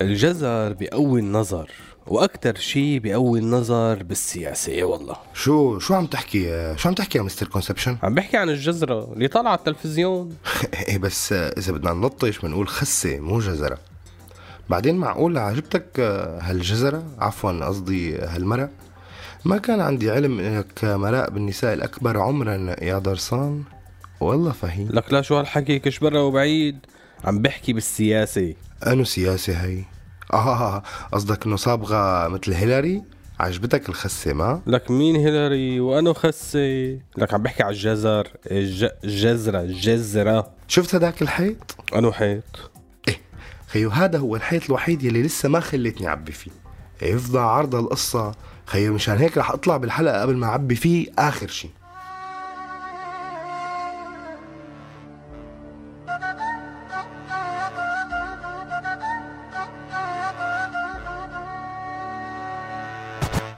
الجزر بقوي النظر وأكثر شيء بقوي النظر بالسياسة والله. شو شو عم تحكي؟ شو عم تحكي يا مستر كونسبشن عم بحكي عن الجزره اللي طالعه على التلفزيون. إيه بس إذا بدنا نلطش بنقول خسة مو جزرة. بعدين معقول عجبتك هالجزرة؟ عفوا قصدي هالمرأة؟ ما كان عندي علم إنك مراء بالنساء الأكبر عمرا يا درسان. والله فهيم لك لا شو هالحكي كش برا وبعيد. عم بحكي بالسياسة. أنو سياسة هي؟ آه قصدك إنه صابغة مثل هيلاري؟ عجبتك الخسة ما؟ لك مين هيلاري وأنو خسة؟ لك عم بحكي على الجزر. الج... الجزرة الجزرة. شفت هداك الحيط؟ أنو حيط؟ إيه. خيو هذا هو الحيط الوحيد يلي لسه ما خليتني أعبي فيه. يفضى عرض القصة. خيو مشان هيك رح أطلع بالحلقة قبل ما أعبي فيه آخر شي.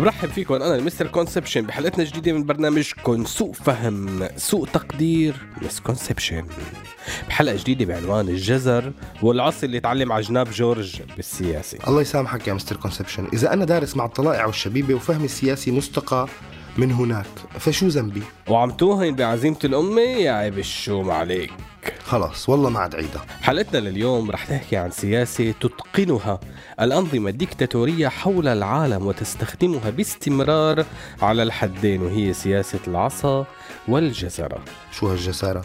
برحب فيكم أنا ال Mister Conception بحلقتنا الجديدة من برنامجكم سوء فهم سوء تقدير misconception بحلقة جديدة بعنوان الجزر والعصي اللي تعلم على جناب جورج بالسياسة. الله يسامحك يا Mister Conception. إذا أنا دارس مع الطلائع والشبيبة وفهمي السياسي مستقى من هناك فشو ذنبي؟ وعم توهن بعزيمة الأمة يا عيب الشوم عليك. خلاص والله ما عاد عيدها حلقتنا لليوم رح تحكي عن سياسة تتقنها. الأنظمة الديكتاتورية حول العالم وتستخدمها باستمرار على الحدين وهي سياسة العصا والجزرة. شو هالجسارة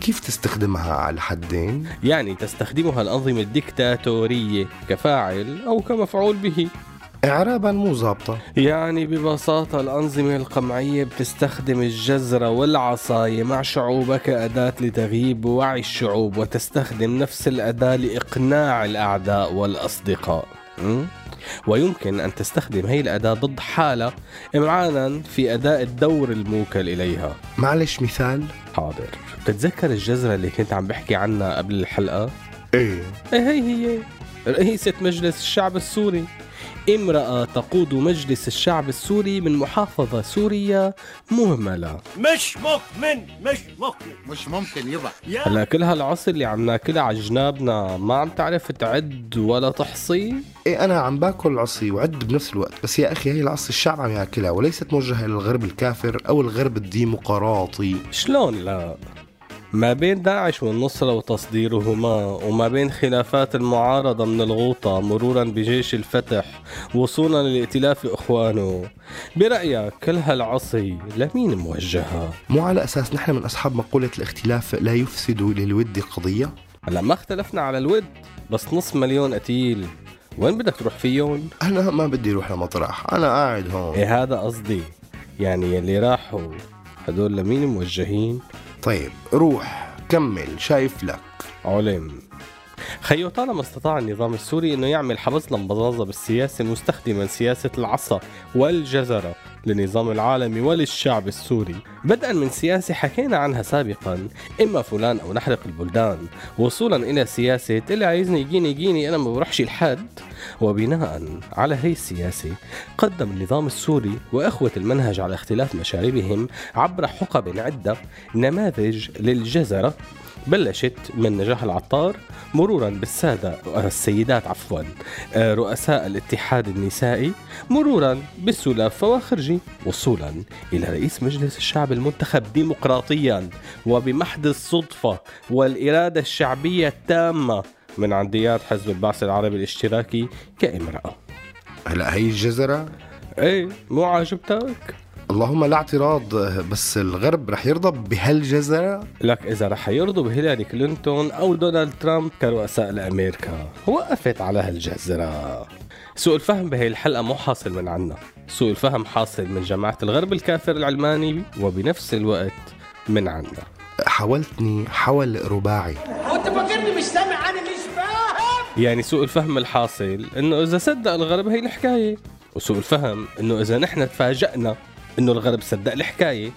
كيف تستخدمها على الحدين؟ يعني تستخدمها الأنظمة الديكتاتورية كفاعل أو كمفعول به. إعرابا مو ظابطة يعني ببساطة الأنظمة القمعية بتستخدم الجزرة والعصاية مع شعوبها كأداة لتغييب وعي الشعوب وتستخدم نفس الأداة لإقناع الأعداء والأصدقاء م? ويمكن أن تستخدم هي الأداة ضد حالة إمعانا في أداء الدور الموكل إليها معلش مثال؟ حاضر بتتذكر الجزرة اللي كنت عم بحكي عنها قبل الحلقة؟ إيه إيه هي هي رئيسة مجلس الشعب السوري امرأة تقود مجلس الشعب السوري من محافظة سورية مهملة. مش مؤمن مش مؤمن مش ممكن يبا هلا كل هالعصر اللي عم ناكلها على جنابنا ما عم تعرف تعد ولا تحصي؟ إيه أنا عم باكل العصي وعد بنفس الوقت. بس يا أخي هي العصي الشعب عم ياكلها وليست موجهة للغرب الكافر أو الغرب الديمقراطي. شلون لا؟ ما بين داعش والنصرة وتصديرهما وما بين خلافات المعارضة من الغوطة مرورا بجيش الفتح وصولا لائتلاف إخوانه برأيك كل هالعصي لمين موجهة؟ مو على أساس نحن من أصحاب مقولة الاختلاف لا يفسد للود قضية هلا ما اختلفنا على الود بس نص مليون قتيل وين بدك تروح فيهم؟ أنا ما بدي أروح لمطرح أنا قاعد هون إيه هذا قصدي يعني يلي راحوا هدول لمين موجهين؟ طيب روح كمل شايف لك. علم خيو طالما استطاع النظام السوري إنه يعمل حبس لمبظاظة بالسياسة مستخدما سياسة العصا والجزرة. للنظام العالمي وللشعب السوري. بدءا من سياسة حكينا عنها سابقا إما فلان أو نحرق البلدان. وصولا إلى سياسة اللي عايزني يجيني يجيني أنا ما بروحش لحد وبناء على هي السياسة قدم النظام السوري وإخوة المنهج على اختلاف مشاربهم عبر حقب عدة نماذج للجزرة. بلشت من نجاح العطار مرورا بالسادة السيدات عفوا آه، رؤساء الاتحاد النسائي مرورا بالسلاف فواخرجي وصولا إلى رئيس مجلس الشعب المنتخب ديمقراطيا وبمحض الصدفة والإرادة الشعبية التامة من عنديات حزب البعث العربي الاشتراكي كامرأة هلا هي الجزرة إيه مو عاجبتك؟ اللهم لا اعتراض بس الغرب رح يرضى بهالجزرة؟ لك إذا رح يرضوا بهيلاري كلينتون أو دونالد ترامب كرؤساء لأمريكا. وقفت على هالجزرة. سوء الفهم بهي الحلقة مو حاصل من عنا. سوء الفهم حاصل من جماعة الغرب الكافر العلماني وبنفس الوقت من عنا. حاولتني حول رباعي. وانت فاكرني مش سامع أنا مش فاهم. يعني سوء الفهم الحاصل إنه إذا صدق الغرب هي الحكاية. وسوء الفهم إنه إذا نحن تفاجئنا إنه الغرب صدق الحكاية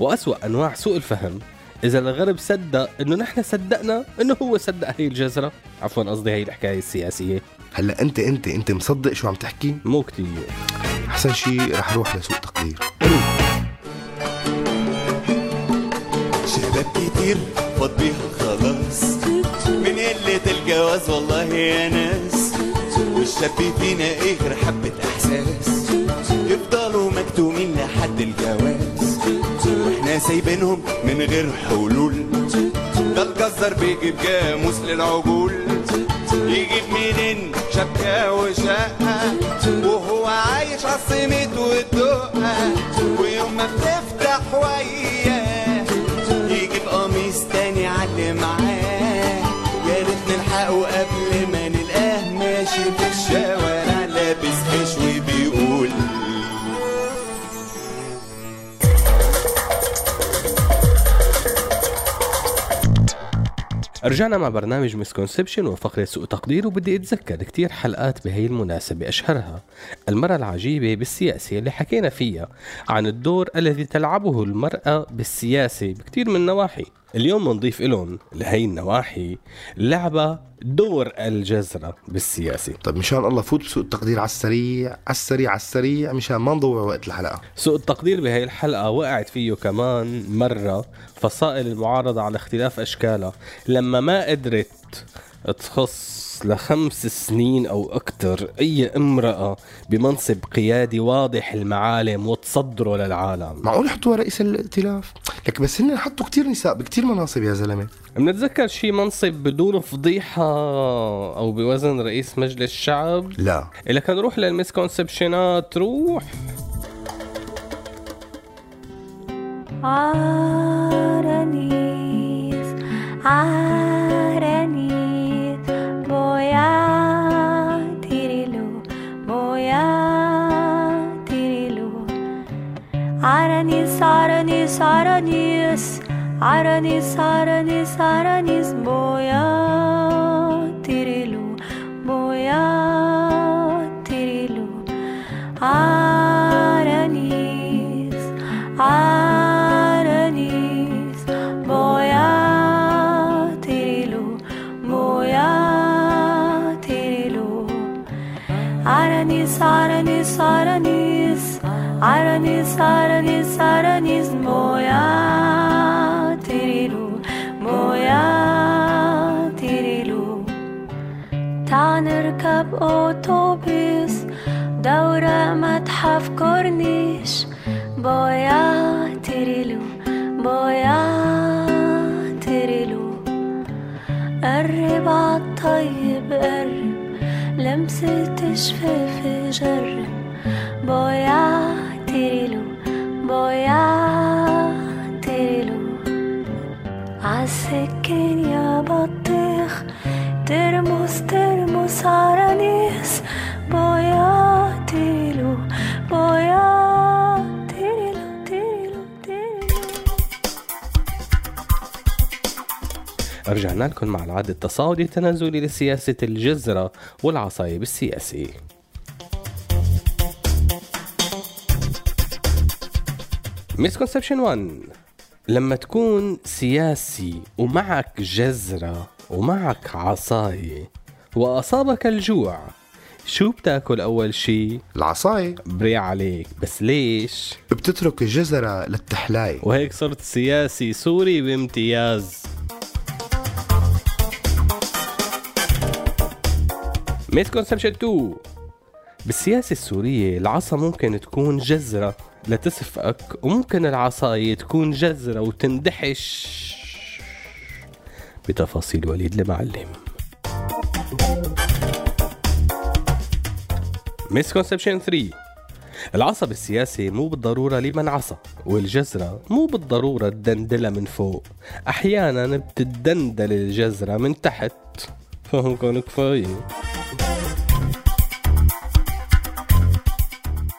وأسوأ أنواع سوء الفهم إذا الغرب صدق إنه نحن صدقنا إنه هو صدق هي الجزرة. عفوا قصدي هي الحكاية السياسية. هلأ أنت أنت أنت مصدق شو عم تحكي؟ مو كتير. أحسن شيء رح أروح لسوق تقدير. شباب كتير فاض بيها خلاص. من قلة الجواز والله يا ناس. والشاب فينا إيه غير حبة إحساس. يفضلوا سايبينهم من غير حلول. ده الجزار بيجيب جاموس للعجول. يجيب منين؟ شبكة وشقة وهو عايش عالصمت والدقة. ويوم ما بتفتح وياه يجيب قميص تاني علي معاه. يا ريت نلحقه قبل ما نلقاه ماشي في الشوارع. رجعنا مع برنامج misconception وفقرة سوء تقدير وبدي أتذكر كتير حلقات بهي المناسبة أشهرها. المرأة العجيبة بالسياسة اللي حكينا فيها عن الدور الذي تلعبه المرأة بالسياسة بكتير من نواحي. اليوم بنضيف لهم لهي النواحي لعبة دور الجزرة بالسياسة طيب مشان الله فوت بسوء التقدير على السريع على السريع على السريع مشان ما نضيع وقت الحلقة. سوء التقدير بهي الحلقة وقعت فيه كمان مرة فصائل المعارضة على اختلاف أشكالها. لما ما قدرت تخص لخمس سنين أو أكثر أي امرأة بمنصب قيادي واضح المعالم وتصدره للعالم. معقول يحطوها رئيس الائتلاف؟ لك بس هن حطوا كتير نساء بكتير مناصب يا زلمة. بنتذكر شي منصب بدون فضيحة أو بوزن رئيس مجلس الشعب لا. كان نروح للمسكونسبشنات روح. Aranis, Aranis, saranis, aranis, saranis, aranis, boya, tirilu, boya, tirilu, aranis, aranis, boya, tirilu, boya, tirilu, aranis, aranis, saranis Aranis, Aranis, Aranis, boya tirilu, boya tirilu. تعال نركب أوتوبيس دورة متحف كورنيش بويا تريلو بويا تريلو قرب عالطيب قرب لمسة شفاف جرب تيلو تيلو رجعنا لكم مع العد التصاعدي التنازلي لسياسة الجزرة والعصاية بالسياسة misconception 1 لما تكون سياسي ومعك جزرة ومعك عصاية وأصابك الجوع شو بتاكل أول شي؟ العصاية بري عليك. بس ليش؟ بتترك الجزرة للتحلاية وهيك صرت سياسي سوري بامتياز. misconception 2 بالسياسة السورية العصا ممكن تكون جزرة لتسفقك وممكن العصاية تكون جزرة وتندحش. بتفاصيل وليد المعلم. misconception 3 العصب السياسي مو بالضرورة لمن عصى والجزرة مو بالضرورة تدندلها من فوق. أحيانا بتدندل الجزرة من تحت. فهمكم كفاية.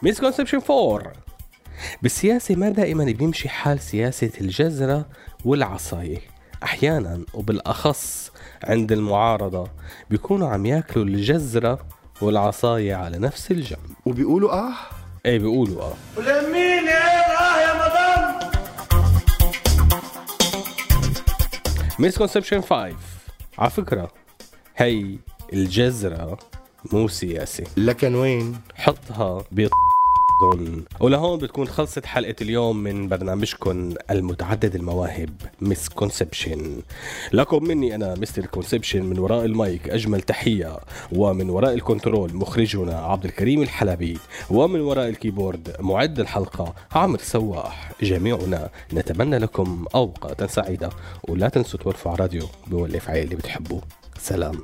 مسكونسبشن 4 بالسياسة ما دائما بيمشي حال سياسة الجزرة والعصاية أحيانا وبالأخص عند المعارضة بيكونوا عم ياكلوا الجزرة والعصاية على نفس الجنب. وبيقولوا آه؟ إيه بيقولوا آه. ولمين إيه آه يا مدام؟ misconception 5 على فكرة هي الجزرة مو سياسي لكن وين؟ حطها ب ولهون بتكون خلصت حلقة اليوم من برنامجكم المتعدد المواهب misconception لكم مني أنا Mister Conception من وراء المايك أجمل تحية ومن وراء ال control مخرجنا عبد الكريم الحلبي ومن وراء ال keyboard معد الحلقة عمرو سواح. جميعنا نتمنى لكم أوقاتا سعيدة ولا تنسوا تورفوا على راديو بولف عيل اللي بتحبوه. سلام.